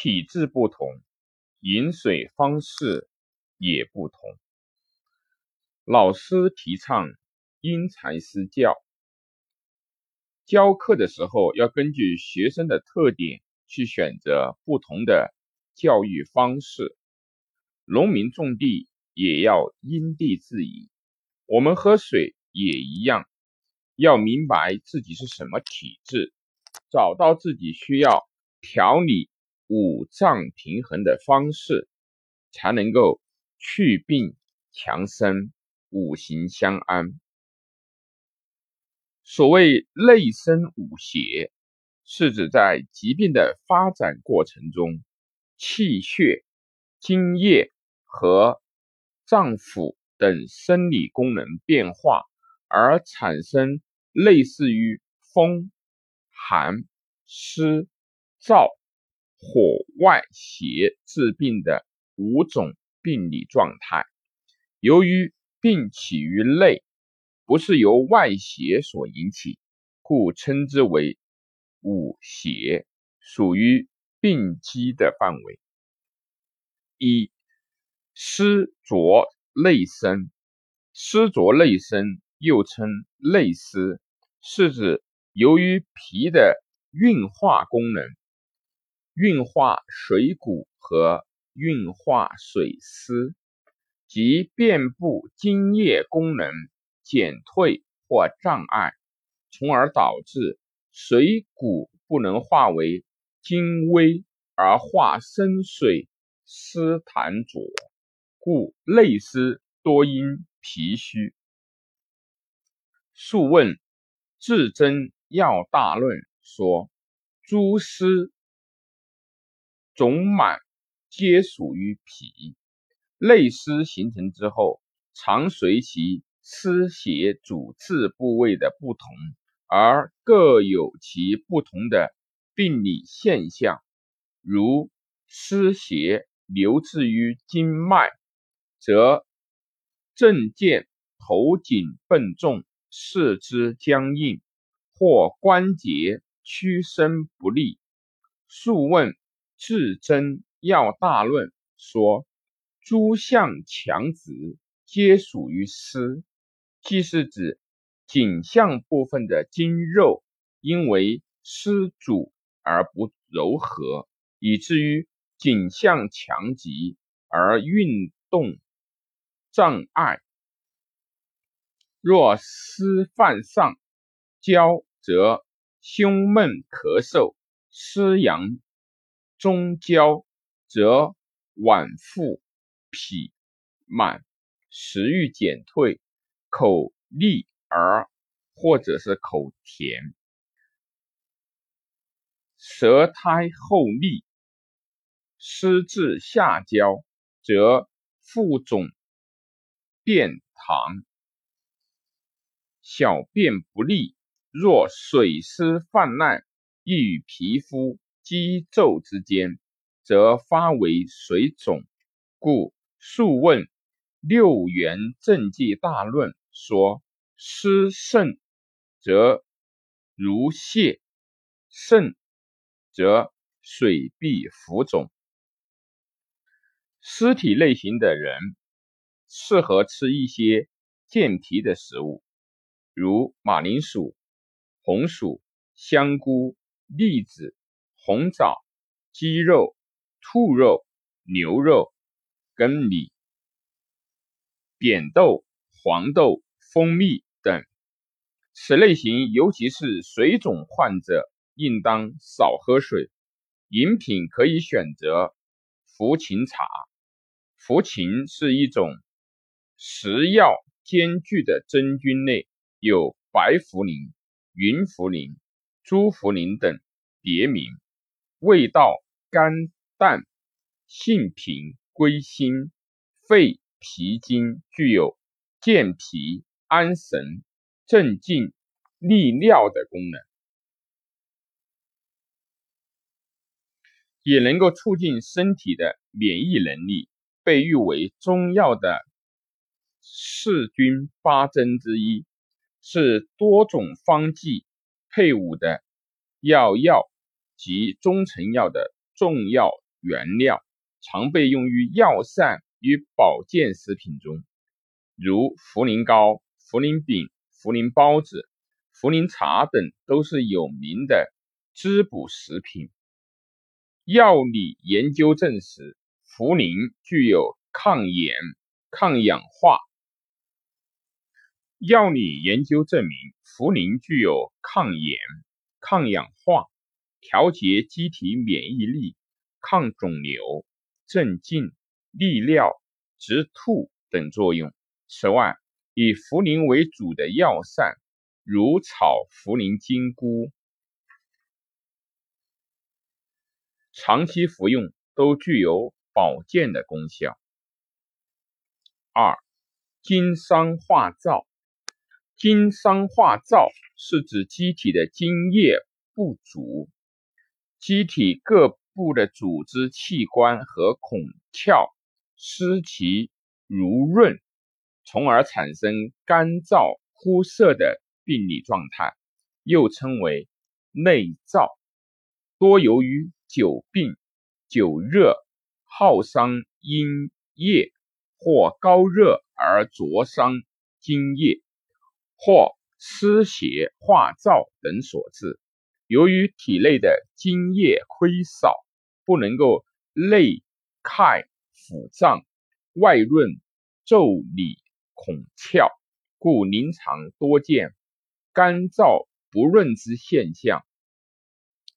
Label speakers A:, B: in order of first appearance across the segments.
A: 体质不同，饮水方式也不同。老师提倡因材施教，教课的时候要根据学生的特点去选择不同的教育方式。农民种地也要因地制宜，我们喝水也一样，要明白自己是什么体质，找到自己需要调理。五脏平衡的方式，才能够祛病强身、五行相安。所谓内生五邪，是指在疾病的发展过程中，气血、津液和脏腑等生理功能变化，而产生类似于风、寒、湿、燥。火外邪治病的五种病理状态，由于病起于内，不是由外邪所引起，故称之为五邪，属于病机的范围。一湿浊内生，湿浊内生又称内湿，是指由于脾的运化功能。运化水谷和运化水湿，及遍布津液功能减退或障碍，从而导致水谷不能化为精微而化生水湿痰浊，故内湿多因脾虚。《素问·至真要大论》说：诸湿。肿满皆属于脾，内湿形成之后，常随其湿邪主治部位的不同，而各有其不同的病理现象。如湿邪留滞于经脉，则症见头颈笨重、四肢僵硬，或关节屈伸不利。素问。至真要大论说，诸项强直皆属于湿，即是指颈项部分的筋肉因为湿阻而不柔和，以至于颈项强疾而运动障碍。若湿犯上焦，则胸闷咳嗽，湿阳。中焦则脘腹痞满，食欲减退，口腻而或者是口甜，舌苔厚腻。湿至下焦则腹肿便溏，小便不利。若水湿泛滥，易与皮肤。肌皱之间，则发为水肿，故《素问·六元正纪大论》说：湿盛则如泻，盛则水必浮肿。湿体类型的人适合吃一些健脾的食物，如马铃薯、红薯、香菇、栗子。红枣、鸡肉、兔肉、牛肉、粳米、扁豆、黄豆、蜂蜜等，此类型尤其是水肿患者，应当少喝水。饮品可以选择茯芩茶。茯芩是一种食药兼具的真菌类，有白茯苓、云茯苓、朱茯苓等别名。味道甘淡，性平，归心、肺、脾经，具有健脾、安神、镇静、利尿的功能，也能够促进身体的免疫能力，被誉为中药的四君八珍之一，是多种方剂配伍的药药。及中成药的重要原料，常被用于药膳与保健食品中，如茯苓糕、茯苓饼、茯苓包子、茯苓茶等都是有名的滋补食品。药理研究证实，茯苓具有抗炎、抗氧化。药理研究证明，茯苓具有抗炎、抗氧化、调节机体免疫力、抗肿瘤、镇静、利尿、止吐等作用。此外，以茯苓为主的药膳，如炒茯苓金菇。长期服用都具有保健的功效。二、经伤化燥。经伤化燥是指机体的津液不足，机体各部的组织器官和孔窍湿气濡润，从而产生干燥枯涩的病理状态，又称为内燥，多由于。久病、久热耗伤阴液，或高热而灼伤津液，或湿邪化燥等所致。由于体内的津液亏少，不能够内开腑脏、外润腠理孔窍，故临床多见干燥不润之现象。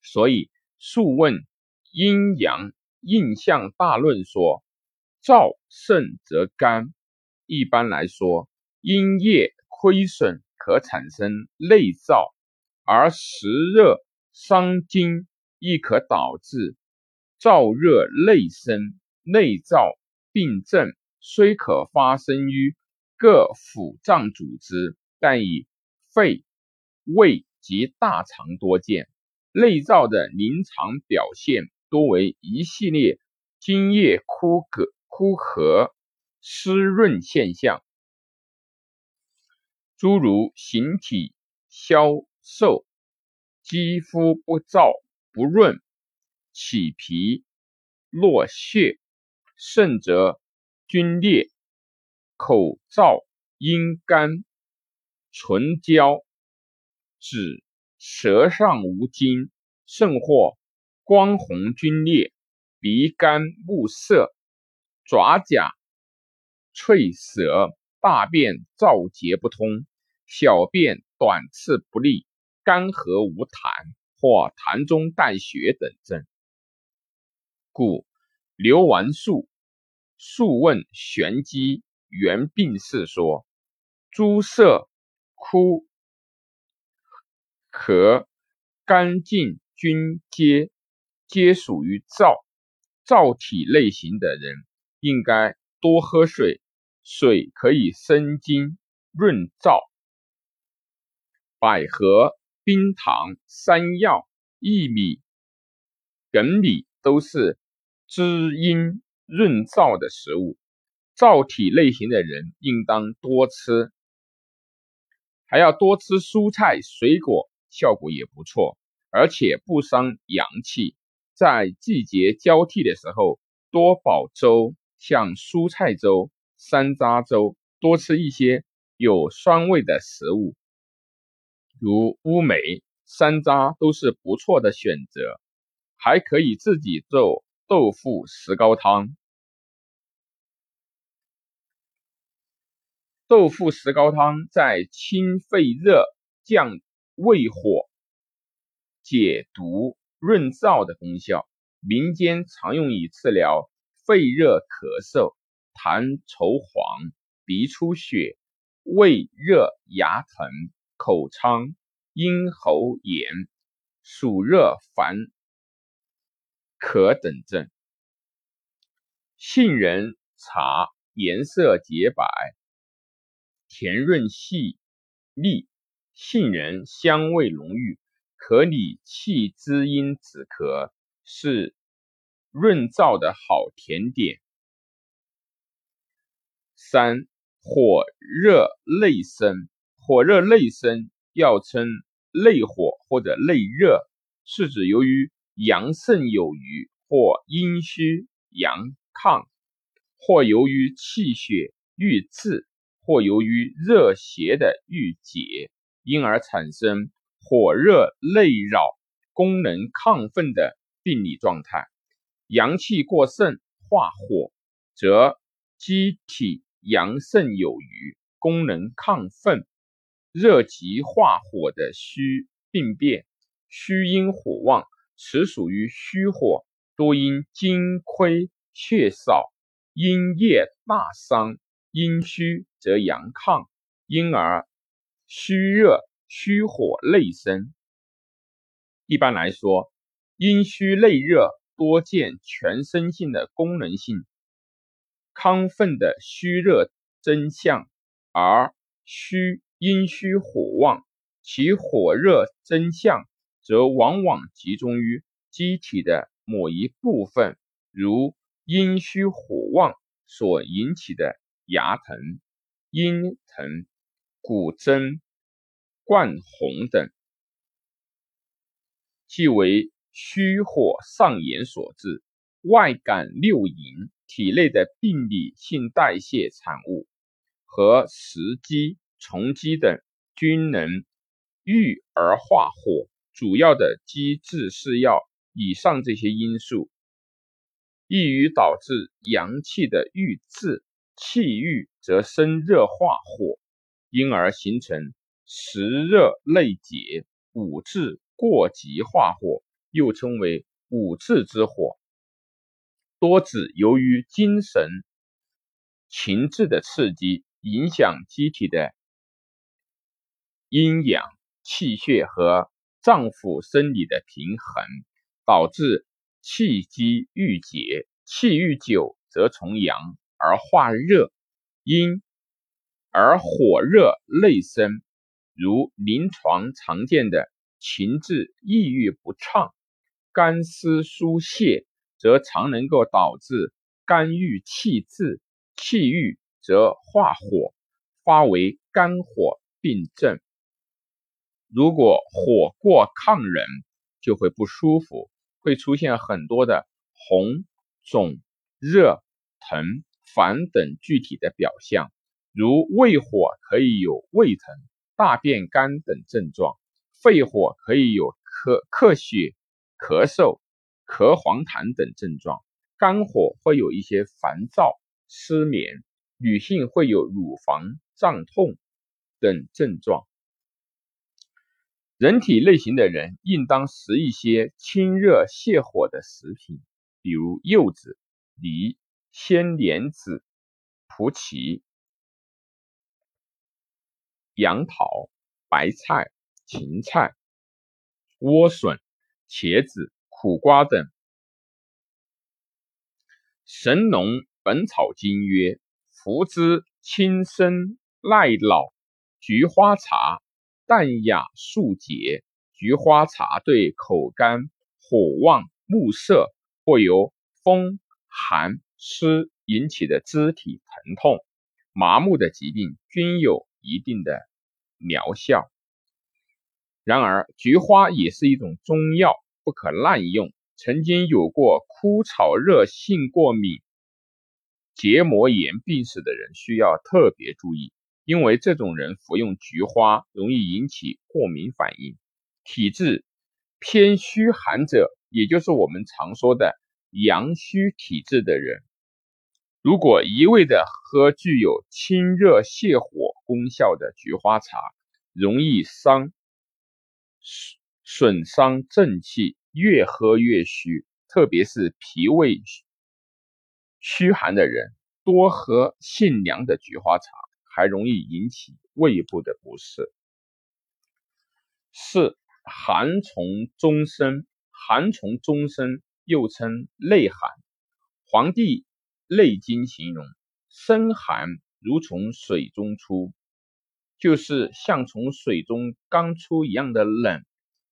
A: 所以。《素问·阴阳应象大论》说：“燥盛则干。一般来说，阴液亏损可产生内燥，而实热伤津亦可导致燥热内生。内燥病症虽可发生于各腑脏组织，但以肺、胃及大肠多见。”内燥的临床表现多为一系列津液枯涸、枯涸、湿润现象，诸如形体消瘦、肌肤不燥不润、起皮、落血，甚则皲裂、口燥阴干、唇焦、指。舌上无津，甚或光红皲裂，鼻干目涩，爪甲脆涩，大便燥结不通，小便短赤不利，干涸无痰，或痰中带血等症。故刘完素《素问玄机原病是》说：诸色枯。咳干净均皆皆属于燥燥体类型的人，应该多喝水，水可以生津润燥。百合、冰糖、山药、薏米、粳米都是滋阴润燥的食物，燥体类型的人应当多吃，还要多吃蔬菜水果。效果也不错，而且不伤阳气。在季节交替的时候，多煲粥，像蔬菜粥、山楂粥，多吃一些有酸味的食物，如乌梅、山楂都是不错的选择。还可以自己做豆腐石膏汤。豆腐石膏汤在清肺热、降。胃火、解毒、润燥的功效，民间常用以治疗肺热咳嗽、痰稠黄、鼻出血、胃热牙疼、口疮、咽喉炎、暑热烦渴等症。杏仁茶颜色洁白，甜润细腻。杏仁香味浓郁，可理气滋阴止咳，是润燥的好甜点。三火热内生，火热内生要称内火或者内热，是指由于阳盛有余或阴虚阳亢，或由于气血郁滞，或由于热邪的郁结，因而产生火热内扰、功能亢奋的病理状态。阳气过盛化火，则机体阳盛有余，功能亢奋，热极化火的虚病变。虚阴火旺，此属于虚火，多因精亏血少，阴液大伤。阴虚则阳亢，因而虚热虚火内生。一般来说，阴虚内热多见全身性的功能性亢奋的虚热真相，而虚阴虚火旺，其火热真相。则往往集中于机体的某一部分，如阴虚火旺所引起的牙疼、阴疼、骨蒸、冠红等，即为虚火上炎所致。外感六淫，体内的病理性代谢产物和食积、虫积等，均能郁而化火。主要的机制是要以上这些因素，易于导致阳气的郁滞，气郁则生热化火，因而形成实热内结，五滞过急化火，又称为五滞之火。多指由于精神情志的刺激，影响机体的阴阳气血和。脏腑生理的平衡，导致气机郁结，气郁久则从阳而化热，阴而火热内生。如临床常见的情志抑郁不畅、肝湿疏泄，则常能够导致肝郁气滞，气郁则化火，发为肝火病症。如果火过亢人，就会不舒服，会出现很多的红、肿、热、疼、烦等具体的表象。如胃火可以有胃疼、大便干等症状；肺火可以有咳咳血、咳嗽、咳黄痰等症状；肝火会有一些烦躁、失眠；女性会有乳房胀痛等症状。人体类型的人应当食一些清热泻火的食品，比如柚子、梨、鲜莲子、蒲荠、杨桃、白菜、芹菜、莴笋、茄子、苦瓜等。《神农本草经》曰：“服之轻身耐老，菊花茶。”淡雅素洁，菊花茶对口干、火旺、目涩或由风寒湿引起的肢体疼痛、麻木的疾病均有一定的疗效。然而，菊花也是一种中药，不可滥用。曾经有过枯草热性过敏、结膜炎病史的人，需要特别注意。因为这种人服用菊花容易引起过敏反应，体质偏虚寒者，也就是我们常说的阳虚体质的人，如果一味的喝具有清热泻火功效的菊花茶，容易伤损伤正气，越喝越虚。特别是脾胃虚寒的人，多喝性凉的菊花茶。还容易引起胃部的不适。四寒从中生，寒从中生又称内寒。《黄帝内经》形容生寒如从水中出，就是像从水中刚出一样的冷。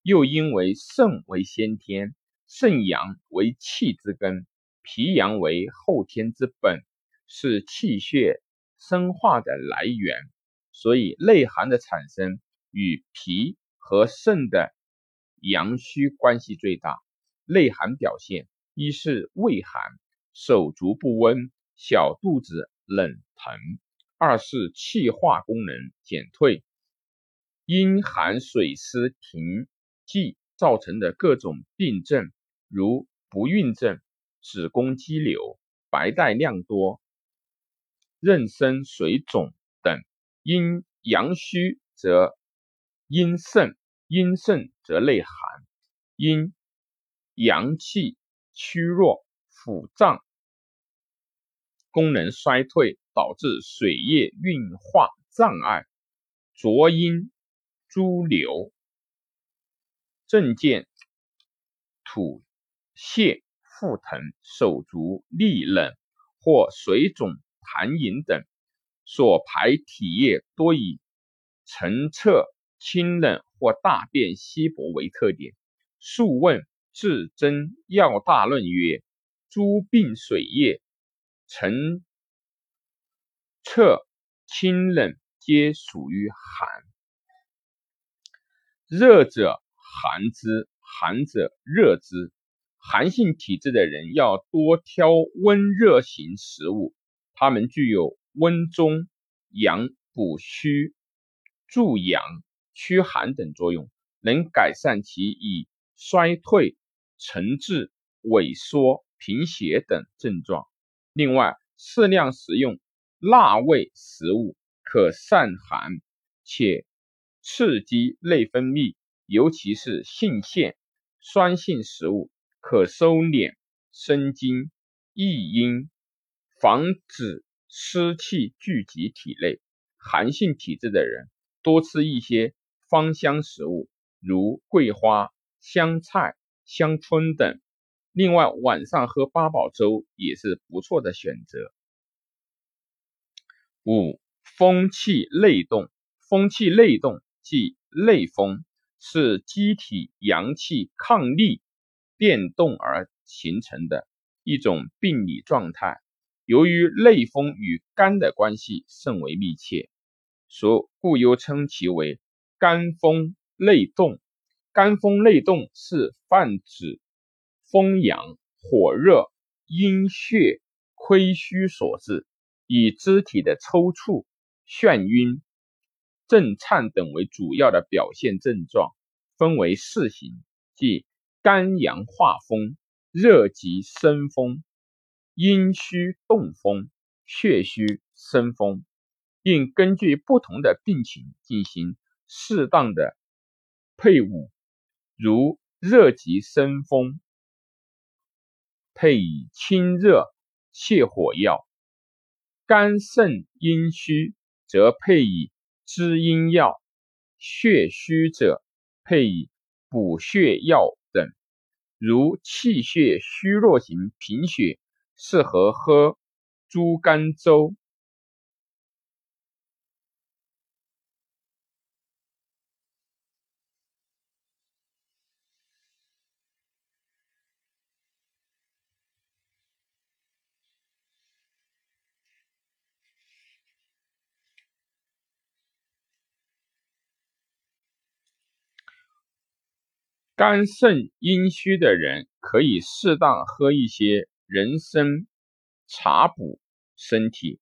A: 又因为肾为先天，肾阳为气之根，脾阳为后天之本，是气血。生化的来源，所以内寒的产生与脾和肾的阳虚关系最大。内寒表现一是胃寒，手足不温，小肚子冷疼；二是气化功能减退，因寒水湿停滞造成的各种病症，如不孕症、子宫肌瘤、白带量多、妊娠水肿等。阴阳虚则阴盛，阴盛则内寒；阴阳气虚弱，腑脏功能衰退，导致水液运化障碍，浊阴诸流，症见吐泻、腹疼、手足利冷或水肿、痰饮等。所排体液多以澄澈、清冷或大便稀薄为特点。素问至真要大论曰：诸病水液澄澈、清冷，皆属于寒。热者寒之，寒者热之。寒性体质的人要多挑温热型食物，它们具有。温中阳、补虚、助阳、驱寒等作用，能改善其以衰退、沉滞、萎缩、贫血等症状。另外，适量食用辣味食物，可散寒，且刺激内分泌，尤其是性腺。酸性食物可收敛生津、益阴，防止。湿气聚集体内，寒性体质的人多吃一些芳香食物，如桂花、香菜、香椿等。另外，晚上喝八宝粥也是不错的选择。五、风气内动，风气内动即内风，是机体阳气抗力变动而形成的一种病理状态。由于内风与肝的关系甚为密切，所故又称其为肝风内动。肝风内动是泛指风阳、火热、阴血亏虚所致，以肢体的抽搐、眩晕、震颤等为主要的表现症状，分为四型，即肝阳化风、热极生风。阴虚动风，血虚生风，并根据不同的病情进行适当的配伍。如热极生风，配以清热泻火药；肝肾阴虚，则配以滋阴药；血虚者，配以补血药等。如气血虚弱型贫血。适合喝猪肝粥。肝肾阴虚的人可以适当喝一些。人参茶补身体，